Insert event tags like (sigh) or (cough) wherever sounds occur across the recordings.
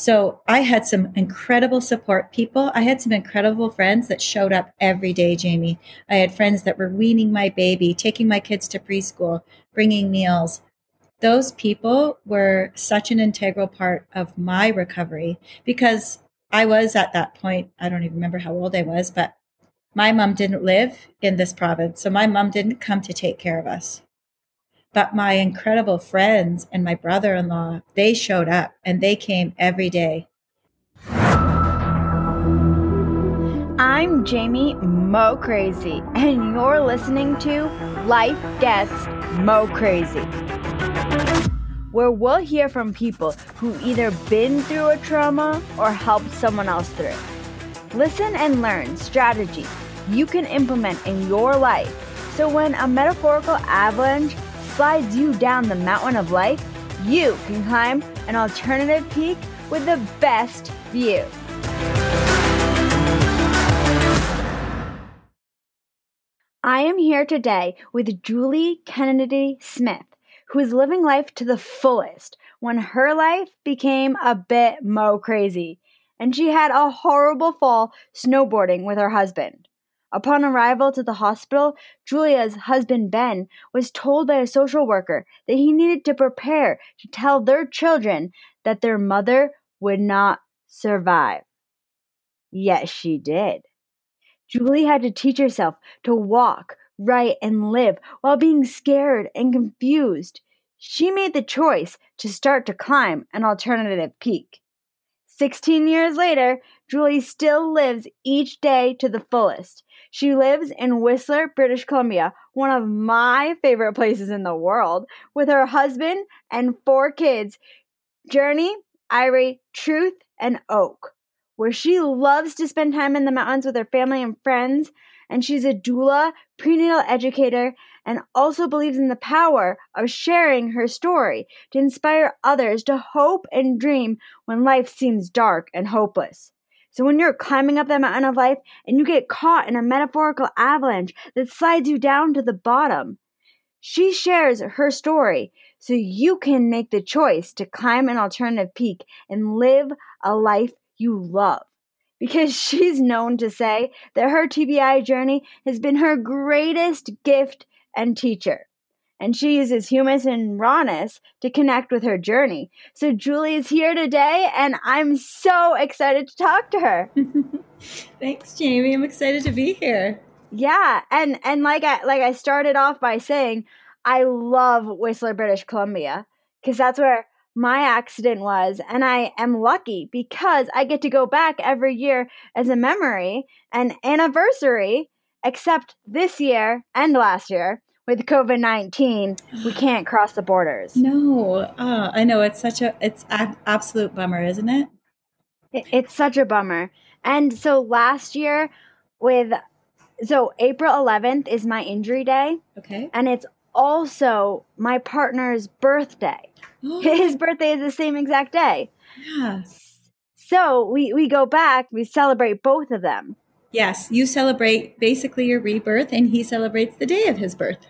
So I had some incredible support people. I had some incredible friends that showed up every day, Jamie. I had friends that were weaning my baby, taking my kids to preschool, bringing meals. Those people were such an integral part of my recovery because I was at that point, I don't even remember how old I was, but my mom didn't live in this province. So my mom didn't come to take care of us. But my incredible friends and my brother in law, they showed up and they came every day. I'm Jamie Mo Crazy, and you're listening to Life Gets Mo Crazy, where we'll hear from people who either been through a trauma or helped someone else through. Listen and learn strategies you can implement in your life so when a metaphorical avalanche slides you down the mountain of life, you can climb an alternative peak with the best view. I am here today with Julie Kennedy Smith, who is living life to the fullest when her life became a bit mo crazy and she had a horrible fall snowboarding with her husband. Upon arrival to the hospital, Julia's husband Ben was told by a social worker that he needed to prepare to tell their children that their mother would not survive. Yet she did. Julie had to teach herself to walk, write, and live while being scared and confused. She made the choice to start to climb an alternative peak. 16 years later, Julie still lives each day to the fullest. She lives in Whistler, British Columbia, one of my favorite places in the world, with her husband and four kids Journey, Irie, Truth, and Oak, where she loves to spend time in the mountains with her family and friends. And she's a doula, prenatal educator, and also believes in the power of sharing her story to inspire others to hope and dream when life seems dark and hopeless. So when you're climbing up that mountain of life and you get caught in a metaphorical avalanche that slides you down to the bottom, she shares her story so you can make the choice to climb an alternative peak and live a life you love. Because (laughs) she's known to say that her TBI journey has been her greatest gift and teacher and she uses humus and rawness to connect with her journey. So Julie is here today, and I'm so excited to talk to her. (laughs) Thanks, Jamie. I'm excited to be here. Yeah, and and like I like I started off by saying, I love Whistler, British Columbia, because that's where my accident was, and I am lucky because I get to go back every year as a memory and anniversary. Except this year and last year, with COVID nineteen, we can't cross the borders. No, uh, I know it's such a it's a absolute bummer, isn't it? it? It's such a bummer. And so last year, with so April eleventh is my injury day. Okay, and it's also my partner's birthday. (gasps) His birthday is the same exact day. Yeah. So we we go back. We celebrate both of them. Yes, you celebrate basically your rebirth, and he celebrates the day of his birth.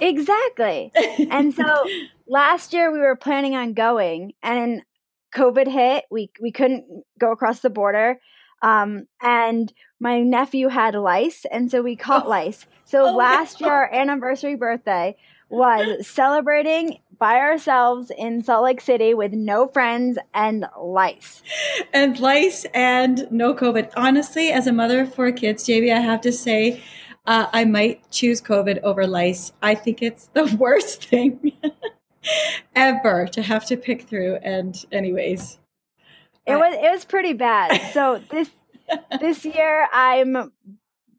Exactly. (laughs) and so last year we were planning on going, and COVID hit. We we couldn't go across the border. Um, and my nephew had lice, and so we caught oh. lice. So oh last year, our anniversary birthday was celebrating by ourselves in Salt Lake City with no friends and lice. And lice and no COVID. Honestly, as a mother of four kids, JB, I have to say, uh, I might choose COVID over lice. I think it's the (laughs) worst thing (laughs) ever to have to pick through. And, anyways, it was it was pretty bad. (laughs) So this this year, I'm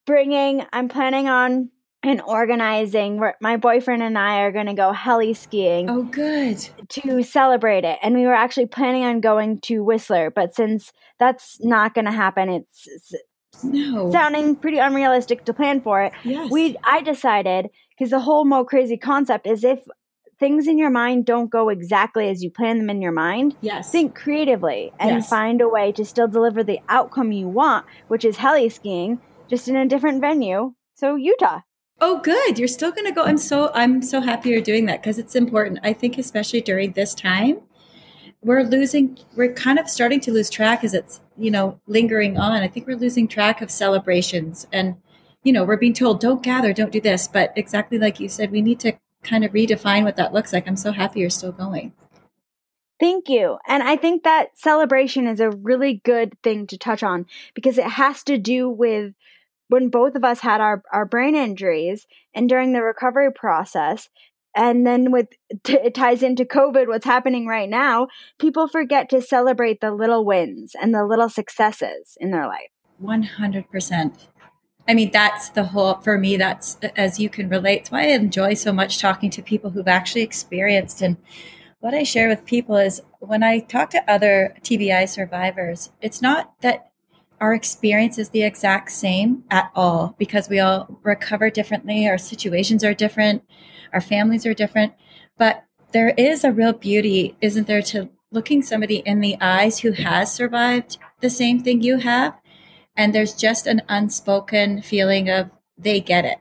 bringing. I'm planning on and organizing. Where my boyfriend and I are going to go heli skiing. Oh, good. To celebrate it. And we were actually planning on going to Whistler, but since that's not going to happen, it's no. sounding pretty unrealistic to plan for it. Yes. We I decided because the whole mo crazy concept is if things in your mind don't go exactly as you plan them in your mind, yes. think creatively and yes. find a way to still deliver the outcome you want, which is heli skiing, just in a different venue. So Utah. Oh, good. You're still going to go. I'm so I'm so happy you're doing that because it's important. I think especially during this time we're losing, we're kind of starting to lose track as it's, you know, lingering on. I think we're losing track of celebrations and, you know, we're being told, don't gather, don't do this. But exactly like you said, we need to kind of redefine what that looks like. I'm so happy you're still going. Thank you. And I think that celebration is a really good thing to touch on because it has to do with when both of us had our, our brain injuries and during the recovery process. And then with t- (laughs) it ties into COVID, what's happening right now, people forget to celebrate the little wins and the little successes in their life. 100%. I mean, that's the whole, for me, that's as you can relate. It's why I enjoy so much talking to people who've actually experienced and what I share with people is when I talk to other TBI survivors, it's not that our experience is the exact same at all because we all recover differently, our situations are different, our families are different. But there is a real beauty, isn't there, to looking somebody in the eyes who has survived the same thing you have. And there's just an unspoken feeling of they get it.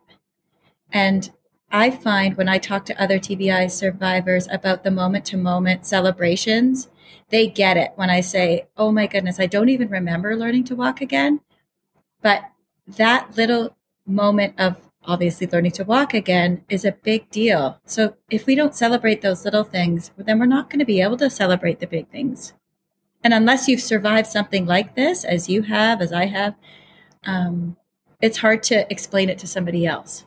And I find when I talk to other TBI survivors about the moment to moment celebrations, they get it when I say, Oh my goodness, I don't even remember learning to walk again. But that little moment of obviously learning to walk again is a big deal. So if we don't celebrate those little things, then we're not going to be able to celebrate the big things. And unless you've survived something like this, as you have, as I have, um, it's hard to explain it to somebody else.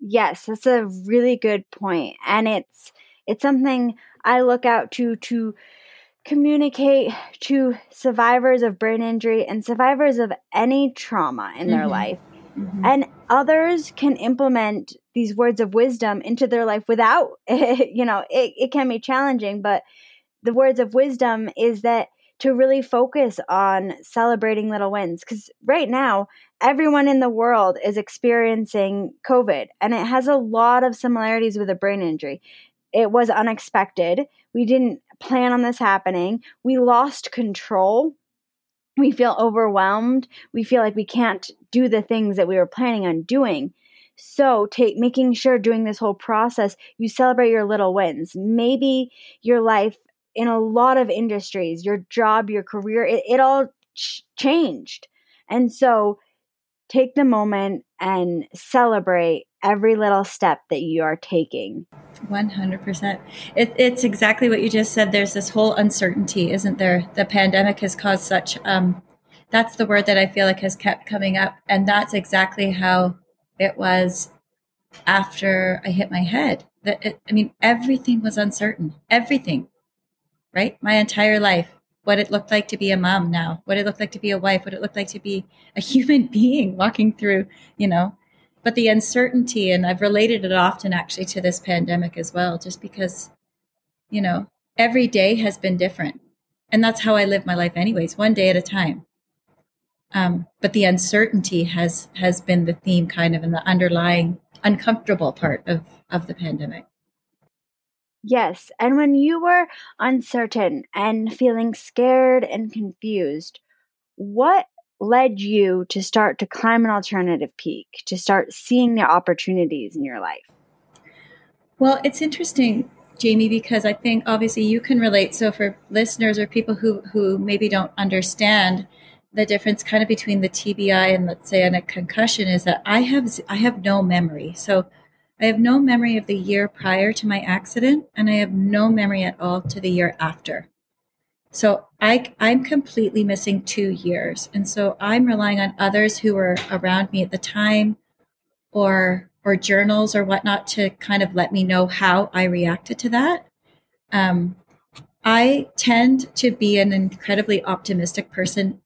Yes, that's a really good point. And it's it's something I look out to to communicate to survivors of brain injury and survivors of any trauma in their mm-hmm. life. Mm-hmm. And others can implement these words of wisdom into their life without (laughs) you know, it, it can be challenging, but the words of wisdom is that to really focus on celebrating little wins. Because right now, everyone in the world is experiencing COVID, and it has a lot of similarities with a brain injury. It was unexpected. We didn't plan on this happening. We lost control. We feel overwhelmed. We feel like we can't do the things that we were planning on doing. So, take making sure during this whole process you celebrate your little wins. Maybe your life in a lot of industries, your job, your career, it, it all ch- changed. And so take the moment and celebrate every little step that you are taking. 100%. It, it's exactly what you just said. There's this whole uncertainty, isn't there? The pandemic has caused such, um, that's the word that I feel like has kept coming up. And that's exactly how it was after I hit my head. That it, I mean, everything was uncertain. Everything right? My entire life, what it looked like to be a mom now, what it looked like to be a wife, what it looked like to be (laughs) a human being walking through, you know, but the uncertainty, and I've related it often actually to this pandemic as well, just because, you know, every day has been different. And that's how I live my life anyways, one day at a time. Um, but the uncertainty has has been the theme kind of in the underlying uncomfortable part of of the pandemic. Yes, and when you were uncertain and feeling scared and confused, what led you to start to climb an alternative peak, to start seeing the opportunities in your life? Well, it's interesting, Jamie, because I think obviously you can relate. So for listeners or people who who maybe don't understand the difference kind of between the TBI and let's say and a concussion is that I have I have no memory. So I have no memory of the year prior to my accident, and I have no memory at all to the year after. So I, I'm completely missing two years. And so I'm relying on others who were around me at the time or or journals or whatnot to kind of let me know how I reacted to that. Um, I tend to be an incredibly optimistic person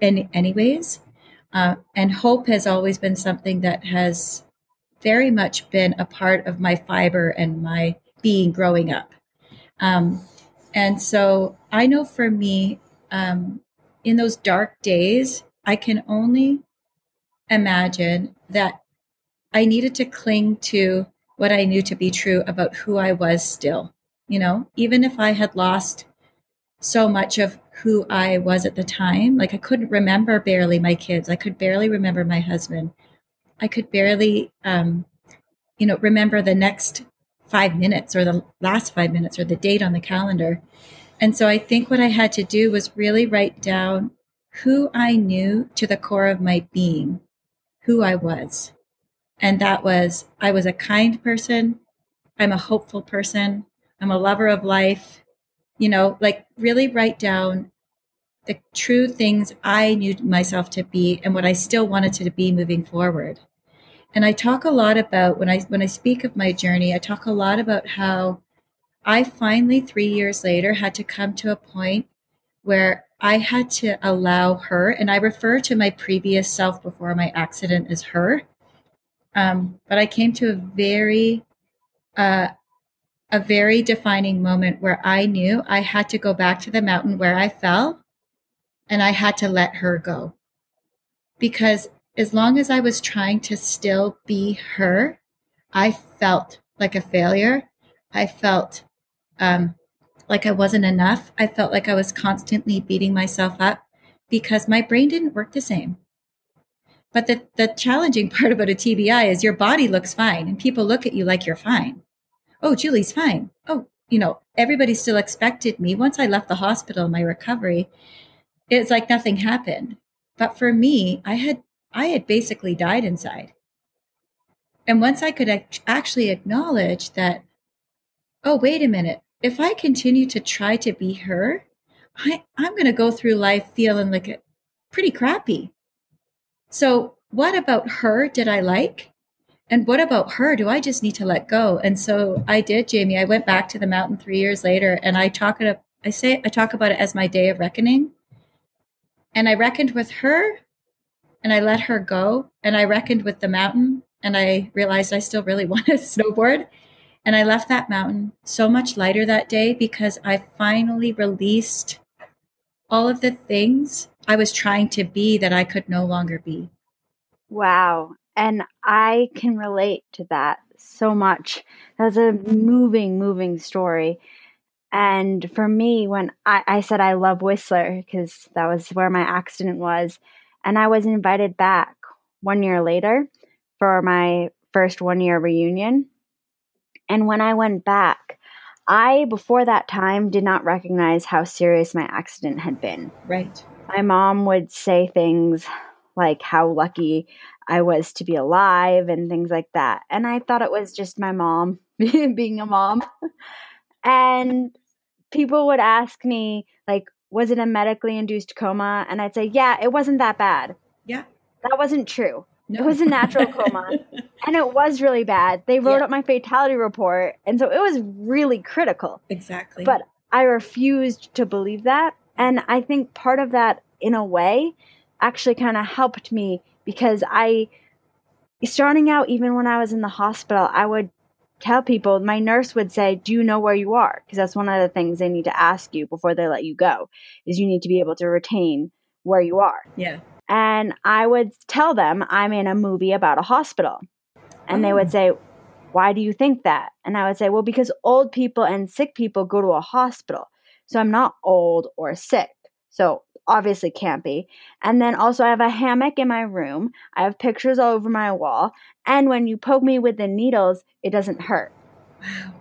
in anyways. Uh, and hope has always been something that has very much been a part of my fiber and my being growing up. Um, and so I know for me, um, in those dark days, I can only imagine that I needed to cling to what I knew to be true about who I was still. You know, even if I had lost so much of who I was at the time, like I couldn't remember barely my kids, I could barely remember my husband. I could barely, um, you know, remember the next five minutes or the last five minutes or the date on the calendar. And so I think what I had to do was really write down who I knew to the core of my being, who I was. And that was, I was a kind person. I'm a hopeful person. I'm a lover of life. You know, like really write down the true things I knew myself to be and what I still wanted to be moving forward. And I talk a lot about when I when I speak of my journey, I talk a lot about how I finally 3 years later had to come to a point where I had to allow her, and I refer to my previous self before my accident as her. Um, but I came to a very, uh, a very defining moment where I knew I had to go back to the mountain where I fell, and I had to let her go. Because as long as I was trying to still be her, I felt like a failure. I felt um, like I wasn't enough. I felt like I was constantly beating myself up because my brain didn't work the same. But the, the challenging (laughs) part about a TBI is your body looks fine and people look at you like you're fine. Oh, Julie's fine. Oh, you know, everybody still expected me. Once I left the hospital, my recovery, it's like nothing happened. But for me, I had I had basically died inside. And once I could actually acknowledge that, oh, wait a minute, if I continue to try to be her, I, I'm going to go through life feeling like it pretty crappy. So, what about her did I like? And what about her do I just need to let go? And so I did, Jamie. I went back to the mountain three years later and I talk it up, I say I talk about it as my day of reckoning. And I reckoned with her and I let her go and I reckoned with the mountain and I realized I still really (laughs) want to snowboard and I left that mountain so much lighter that day because I finally released all of the things I was trying to be that I could no longer be. Wow. And I can relate to that so much. That's a moving, moving story. And for me, when I, I said I love Whistler, because that was where my accident was, and I was invited back one year later for my first one year reunion. And when I went back, I, before that time, did not recognize how serious my accident had been. Right. My mom would say things like how lucky I was to be alive and things like that. And I thought it was just my mom (laughs) being a mom. and people would ask me, like, was it a medically induced coma? And I'd say, yeah, it wasn't that bad. Yeah. That wasn't true. No. It was a natural coma. (laughs) And it was really bad. They wrote yeah. up my fatality report. And so it was really critical. Exactly. But I refused to believe that. And I think part of that, in a way, actually kind of helped me because I, starting out, even when I was in the hospital, I would tell people, my nurse would say, Do you know where you are? Because that's one of the things they need to ask you before they let you go, is you need to be able to retain where you are. Yeah. And I would tell them I'm in a movie about a hospital. And oh. they would oh. say, Why do you think that? And I would say, Well, because old people and sick people go to a hospital. So I'm not old or sick. So obviously can't be. And then also, I have a hammock in my room. I have pictures all over my wall. And when you poke me with the needles, it doesn't hurt. Wow.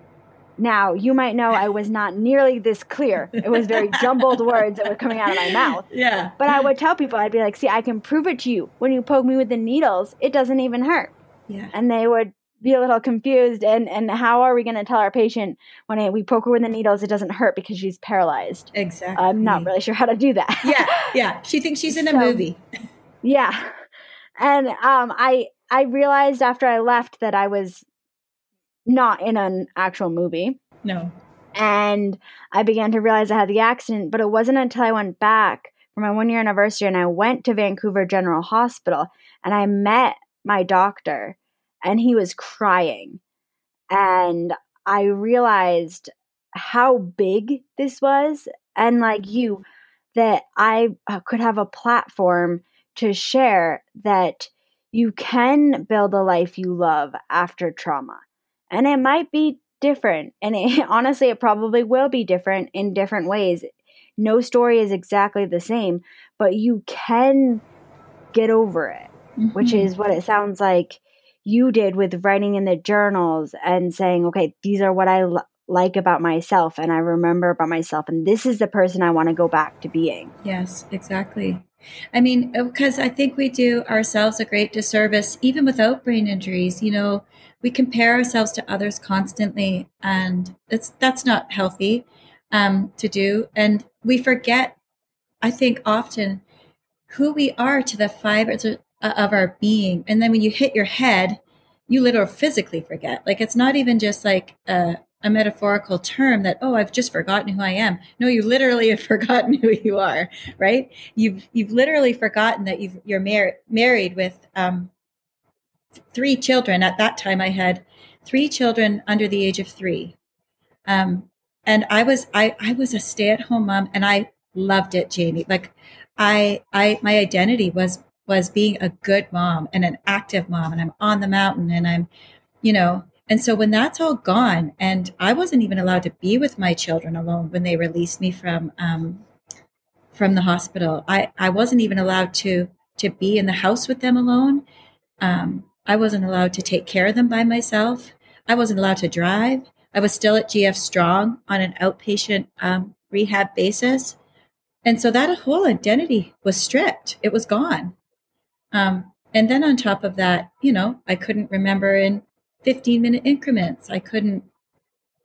Now, you might know I was not nearly this clear. It was very jumbled (laughs) words that were coming out of my mouth. Yeah. But I would tell people, I'd be like, see, I can prove it to you. When you poke me with the needles, it doesn't even hurt. Yeah. And they would be a little confused. And, and how are we going to tell our patient when we poke her with the needles, it doesn't hurt because she's paralyzed? Exactly. I'm not really sure how to do that. Yeah. (laughs) Yeah. She thinks she's in a movie. Yeah. And um, I, I realized after I left that I was not in an actual movie. No. And I began to realize I had the accident, but it wasn't until I went back for my one year anniversary and I went to Vancouver General Hospital and I met my doctor and he was crying. And I realized how big this was. And like you, that I uh, could have a platform to share that you can build a life you love after trauma. And it might be different. And it, (laughs) honestly, it probably will be different in different ways. No story is exactly the same, but you can get over it, mm-hmm. which is what it sounds like you did with writing in the journals and saying, okay, these are what I l- like about myself and I remember about myself. And this is the person I want to go back to being. Yes, exactly. I mean, because uh, I think we do ourselves a great disservice, even without brain injuries. You know, we compare ourselves to others constantly, and it's that's not healthy um, to do. And we forget, I think, often who we are to the fibers of our being. And then when you hit your head, you literally physically forget. Like it's not even just like a, a metaphorical term that oh I've just forgotten who I am. No, you literally (laughs) have forgotten who you are, right? You've you've literally forgotten that you've, you're mar- married with um, three children. At that time, I had three children under the age of three, um, and I was I I was a stay at home mom, and I loved it, Jamie. Like I I my identity was was being a good mom and an active mom, and I'm on the mountain, and I'm you know and so when that's all gone, and I wasn't even allowed to be with my children alone when they released me from um, from the hospital. I, I wasn't even allowed to to be in the house with them alone. Um, I wasn't allowed to take care of them by myself. I wasn't allowed to drive. I was still at GF Strong on an outpatient um, rehab basis. And so that whole identity was stripped. It was gone. Um, and then on top of that, you know, I couldn't remember in 15 minute increments. I couldn't,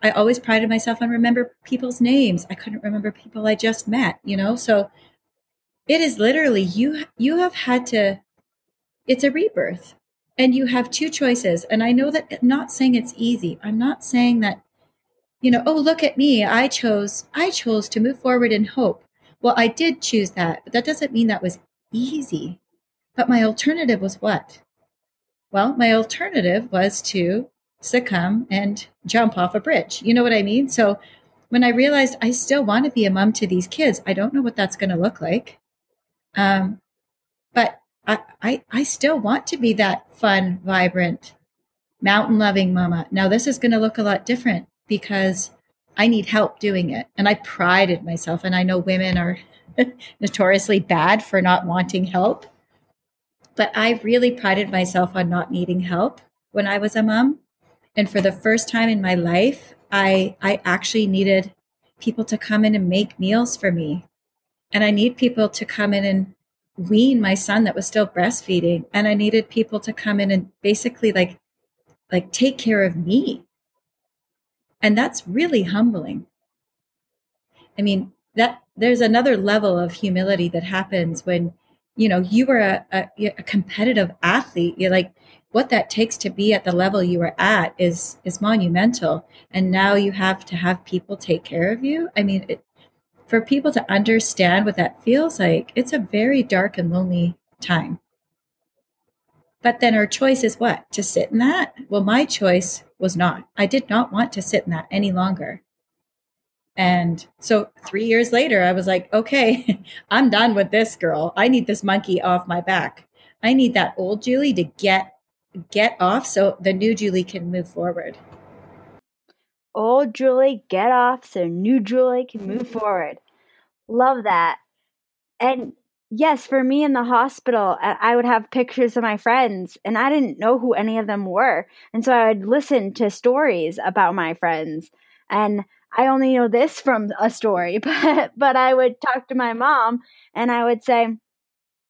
I always prided myself on remember people's names. I couldn't remember people I just met, you know? So it is literally you, you have had to, it's a rebirth and you have two choices. And I know that I'm not saying it's easy. I'm not saying that, you know, oh, look at me. I chose, I chose to move forward in hope. Well, I did choose that, but that doesn't mean that was easy. But my alternative was what? Well, my alternative was to succumb and jump off a bridge. You know what I mean? So when I realized I still want to be a mom to these kids, I don't know what that's going to look like. Um, but I, I, I still want to be that fun, vibrant, mountain loving mama. Now, this is going to look a lot different because I need help doing it. And I prided myself, and I know women are (laughs) notoriously bad for not wanting help. But I really prided myself on not needing help when I was a mom. And for the first time in my life, I, I actually needed people to come in and make meals for me. And I need people to come in and wean my son that was still breastfeeding. And I needed people to come in and basically like, like take care of me. And that's really humbling. I mean, that there's another level of humility that happens when you know you were a, a, a competitive athlete. You're like what that takes to be at the level you were at is is monumental. And now you have to have people take care of you. I mean it, for people to understand what that feels like it's a very dark and lonely time. But then our choice is what? To sit in that? Well my choice was not. I did not want to sit in that any longer and so three years later, I was like, okay, (laughs) I'm done with this girl. I need this monkey off my back. I need that old Julie to get get off so the new Julie can move forward. Old Julie, get off so new Julie can move mm-hmm. forward. Love that. And yes, for me in the hospital, I would have pictures of my friends, and I didn't know who any of them were. And so I would listen to stories about my friends. And I only know this from a story, (laughs) but but I would talk to my mom and I would say,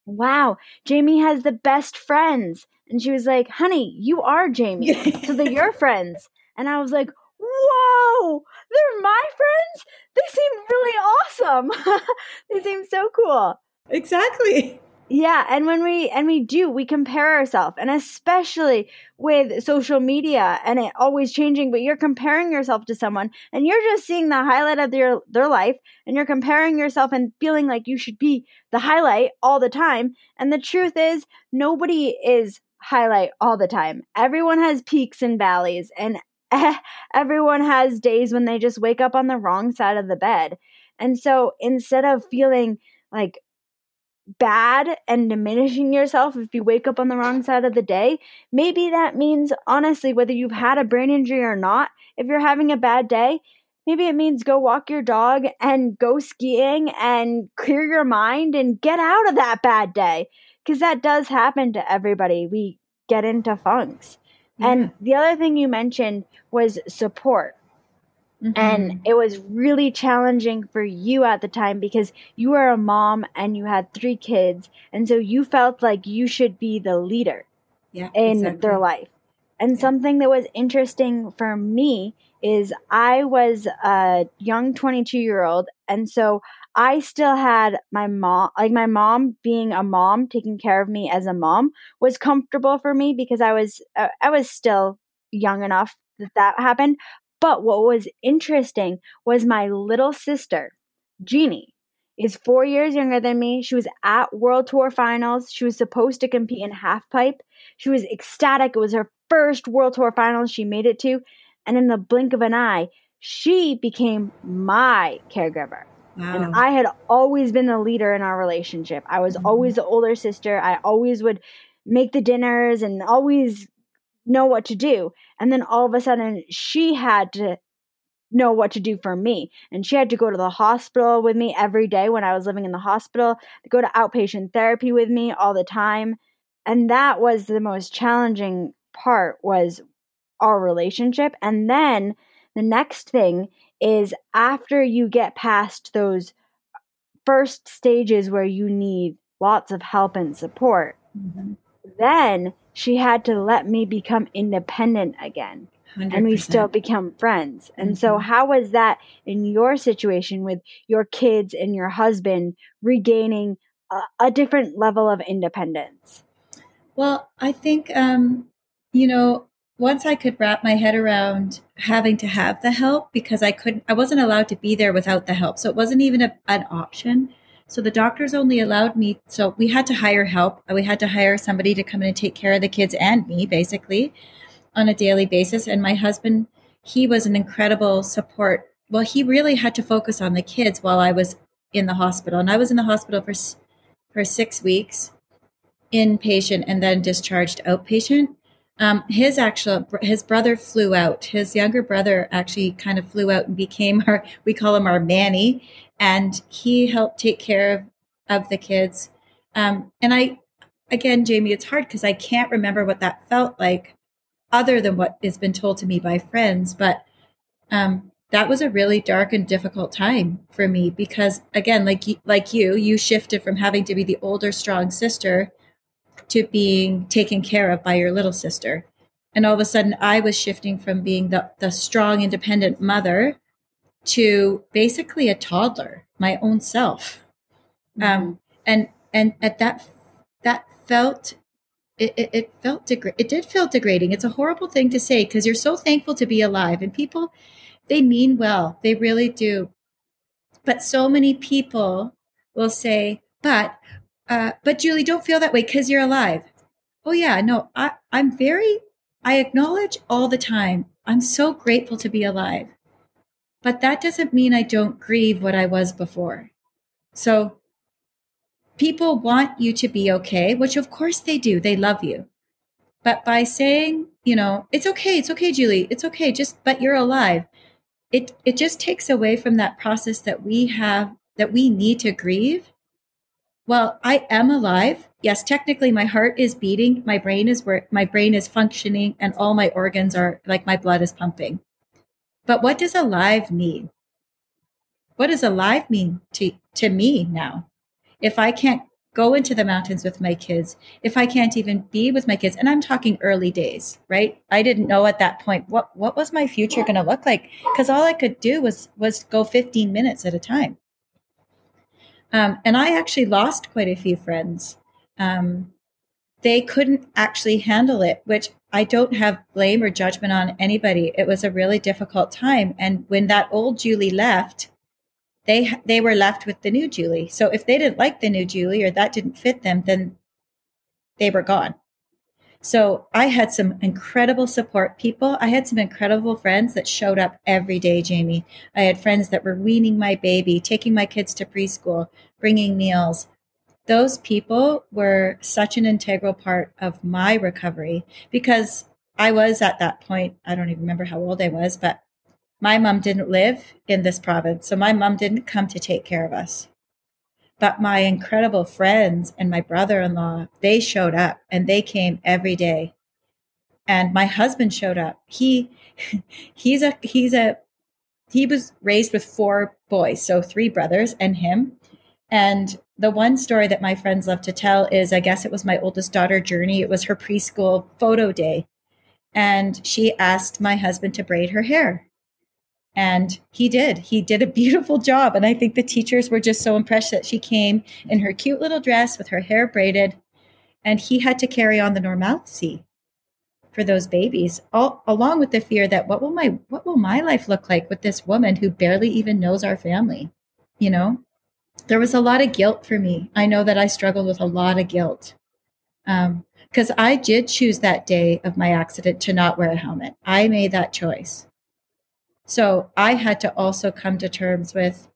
"Wow, Jamie has the best friends." And she was like, "Honey, you are Jamie. so they're your (laughs) friends." And I was like, "Whoa, they're my friends? They seem really awesome. (laughs) they seem so cool." Exactly. Yeah, and when we and we do, we compare ourselves, and especially with social media and it always changing, but you're comparing yourself to someone and you're just seeing the highlight of their their life and you're comparing yourself and feeling like you should be the highlight all the time. And the truth is, nobody is highlight all the time. Everyone has peaks and valleys and (laughs) everyone has days when they just wake up on the wrong side of the bed. And so instead of feeling like bad and diminishing yourself if you wake up on the wrong side of the day, maybe that means honestly, whether you've had a brain injury or not, if you're having a bad day, maybe it means go walk your dog and go skiing and clear your mind and get out of that bad day. Because that does happen to everybody. We get into funks. Yeah. And the other thing you mentioned was support. Mm-hmm. And it was really challenging for you at the time because you were a mom and you had three kids. And so you felt like you should be the leader yeah, in exactly. their life. And yeah. something that was interesting for me is I was a young 22 year old. And so I still had my mom, like my mom being a mom, taking care of me as a mom was comfortable for me because I was, uh, I was still young enough that that happened. But what was interesting was my little sister, Jeannie, is four years younger than me. She was at World Tour Finals. She was supposed to compete in half pipe. She was ecstatic. It was her first World Tour Finals she made it to. And in the blink of an eye, she became my caregiver. Wow. And I had always been the leader in our relationship. I was mm-hmm. always the older sister. I always would make the dinners and always know what to do. And then all of a sudden, she had to know what to do for me. And she had to go to the hospital with me every day when I was living in the hospital, to go to outpatient therapy with me all the time. And that was the most challenging part was our relationship. And then the next thing is after you get past those first stages where you need lots of help and support, mm-hmm. then she had to let me become independent again. 100%. And we still become friends. And mm-hmm. so, how was that in your situation with your kids and your husband regaining a, a different level of independence? Well, I think, um, you know, once I could wrap my head around having to have the help because I couldn't, I wasn't allowed to be there without the help. So it wasn't even a, an option. So the doctors only allowed me, so we had to hire help. We had to hire somebody to come in and take care of the kids and me, basically, on a daily basis. And my husband, he was an incredible support. Well, he really had to focus on the kids while I was in the hospital. And I was in the hospital for, for six weeks, inpatient, and then discharged outpatient. Um, his actual his brother flew out. His younger brother actually kind of flew out and became our we call him our Manny, and he helped take care of, of the kids. Um, and I, again, Jamie, it's hard because I can't remember what that felt like other than what has been told to me by friends. But um, that was a really dark and difficult time for me because, again, like like you, you shifted from having to be the older, strong sister to being taken care of by your little sister. And all of a sudden, I was shifting from being the, the strong, independent mother to basically a toddler, my own self. Um, mm-hmm. Um, and and at that that felt it, it, it felt degra- it did feel degrading. It's a horrible thing to say because you're so thankful to be alive, and people they mean well, they really do. But so many people will say, "But, uh, but Julie, don't feel that way because you're alive." Oh yeah, no, I I'm very I acknowledge all the time. I'm so grateful to be alive. But that doesn't mean I don't grieve what I was before. So people want you to be okay, which of course they do. They love you. But by saying, you know, it's okay, it's okay, Julie, it's okay, just, but you're alive, it, it just takes away from that process that we have, that we need to grieve. Well, I am alive. Yes, technically my heart is beating, my brain is work, my brain is functioning, and all my organs are like my blood is pumping. But what does alive mean? What does alive mean to, to me now? If I can't go into the mountains with my kids, if I can't even be with my kids, and I'm talking early days, right? I didn't know at that point what, what was my future going to look like because all I could do was, was go 15 minutes at a time. Um, and I actually lost quite a few friends. Um, they couldn't actually handle it, which I don't have blame or judgment on anybody. It was a really difficult time. And when that old Julie left, they they were left with the new Julie. So if they didn't like the new Julie or that didn't fit them, then they were gone. So I had some incredible support people. I had some incredible friends that showed up every day, Jamie. I had friends that were weaning my baby, taking my kids to preschool, bringing meals, those people were such an integral part of my recovery because I was at that point, I don't even remember how old I was, but my mom didn't live in this province. So my mom didn't come to take care of us. But my incredible friends and my brother in law, they showed up and they came every day. and my husband showed up. He (laughs) he's a he's a he was raised with four boys, so three brothers and him. And the one story that my friends love to tell is I guess it was my oldest daughter journey. It was her preschool photo day. And she asked my husband to braid her hair. And he did. He did a (laughs) beautiful job. And I think the teachers were just so impressed that she came in her cute little dress with her hair braided. And he had to carry on the normalcy for those babies, all, along with the fear that what will my what will my life look like with this woman who barely even knows our family? You know, there was a lot of guilt for me. I know that I struggled with a lot of guilt. because um, I did choose that day of my accident to not wear a helmet. I made that choice. So I had to also come to terms with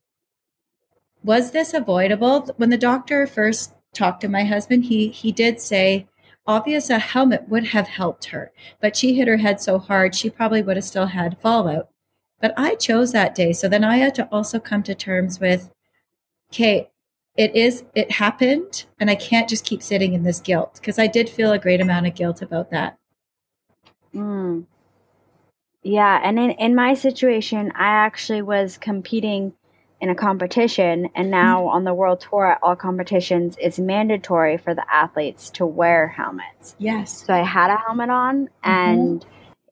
was this avoidable? When the doctor first talked to my husband, he he did say, obvious a helmet would have helped her, but she hit her head so hard she probably would have still had fallout. But I chose that day. So then I had to also come to terms with, okay, it is it happened and I can't just keep sitting in this guilt because I did feel a great amount of guilt about that. Mm. Yeah, and in, in my situation, I actually was competing in a competition, and now mm-hmm. on the world tour at all competitions, it's mandatory for the athletes to wear helmets. Yes. So I had a helmet on, mm-hmm. and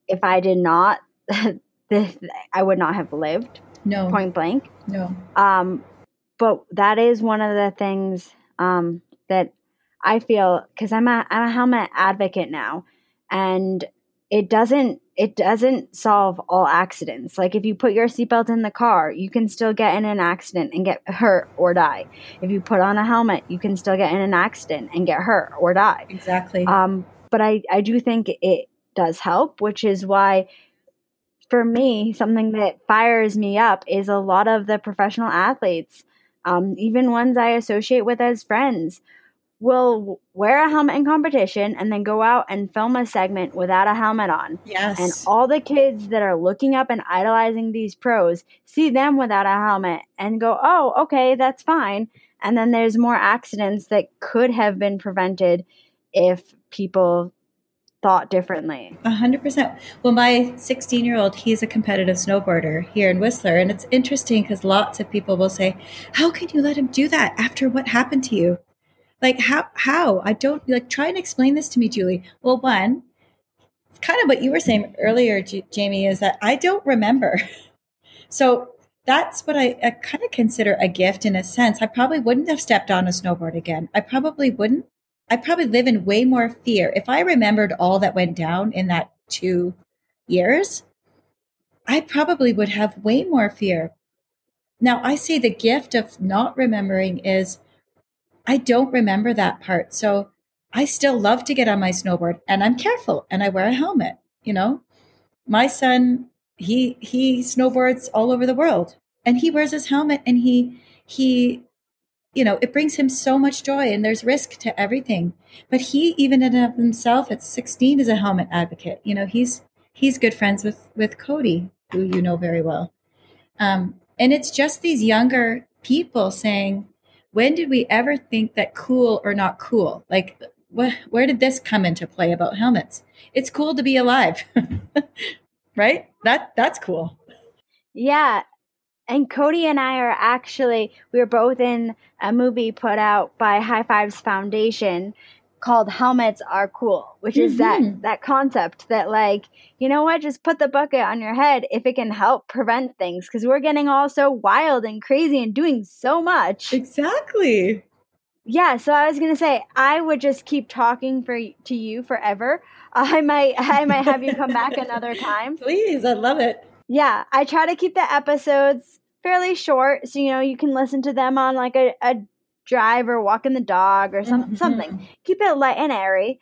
if I did not, (laughs) this, I would not have lived. No. Point blank. No. Um, but that is one of the things um, that I feel because I'm a I'm a helmet advocate now, and it doesn't it doesn't solve all accidents. Like if you put your seatbelt in the car, you can still get in an accident and get hurt or die. If you put on a helmet, you can still get in an accident and get hurt or die. Exactly. Um, but I, I do think it does help, which is why for me, something that fires me up is a lot of the professional athletes, um, even ones I associate with as friends will wear a helmet in competition and then go out and film a segment without a helmet on. Yes. And all the kids that are looking up and idolizing these pros see them without a helmet and go, oh, okay, that's fine. And then there's more accidents that could have been prevented if people thought differently. A hundred percent. Well, my 16 year old, he's a competitive snowboarder here in Whistler. And it's interesting because lots of people will say, how can you let him do that after what happened to you? Like how how I don't like try and explain this to me, Julie. Well, one, kind of what you were saying earlier, Jamie, is that I don't remember. (laughs) so that's what I, I kind of consider a gift in a sense. I probably wouldn't have stepped on a snowboard again. I probably wouldn't. I probably live in way more fear. If I remembered all that went down in that two years, I probably would have way more fear. Now, I say the gift of not remembering is I don't remember that part. So I still love to get on my snowboard and I'm careful and I wear a helmet, you know. My son, he he snowboards all over the world and he wears his helmet and he he you know, it brings him so much joy and there's risk to everything. But he even in of himself at 16 is a helmet advocate. You know, he's he's good friends with with Cody, who you know very well. Um, and it's just these younger people saying, when did we ever think that cool or not cool? Like, wh- where did this come into play about helmets? It's cool to be alive, (laughs) right? That that's cool. Yeah, and Cody and I are actually we were both in a movie put out by High Fives Foundation called helmets are cool which is mm-hmm. that that concept that like you know what? Just put the bucket on your head if it can help prevent things because we're getting all so wild and crazy and doing so much. Exactly. Yeah so i was gonna say i would just keep talking for to you forever. (laughs) I might i might have you come back another (laughs) time. Please i love it yeah i try to keep the episodes fairly short so you know you can listen to them on like a, a drive or walking the dog or some, mm-hmm. something. Keep it light and airy.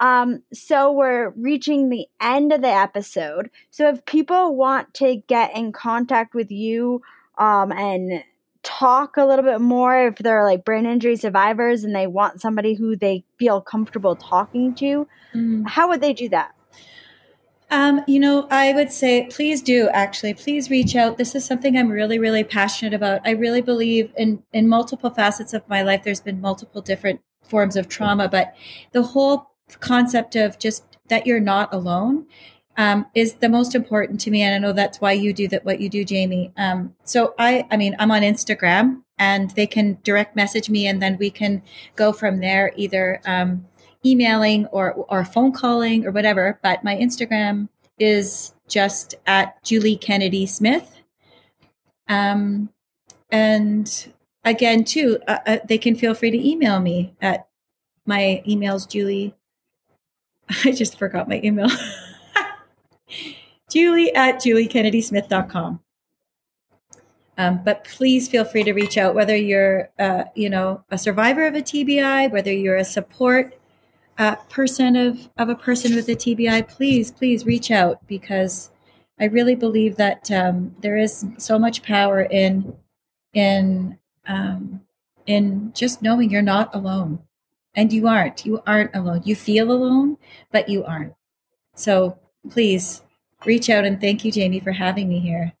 Um, so we're reaching the end of the episode. So if people want to get in contact with you um, and talk a little bit more, if they're like brain injury survivors and they want somebody who they feel comfortable talking to, mm. how would they do that? Um, you know, I would say please do actually. Please reach out. This is something I'm really, really passionate about. I really believe in in multiple facets of my life. There's been multiple different forms of trauma, but the whole concept of just that you're not alone um, is the most important to me, and I know that's why you do that. What you do, Jamie. Um, so I, I mean, I'm on Instagram, and they can direct message me, and then we can go from there, either um, emailing or or phone calling or whatever. But my Instagram is just at Julie Kennedy Smith. Um, and again, too, uh, uh, they can feel free to email me at my email's Julie. (laughs) I just forgot my email. (laughs) Julie at juliekennedysmith.com. Um, but please feel free to reach out, whether you're, uh, you know, a survivor of a TBI, whether you're a support uh, person of, of a person with a TBI. Please, please reach out because I really believe that um, there is so much power in in um, in just knowing you're not alone, and you aren't. You aren't alone. You feel alone, but you aren't. So please reach out and thank you, Jamie, for having me here.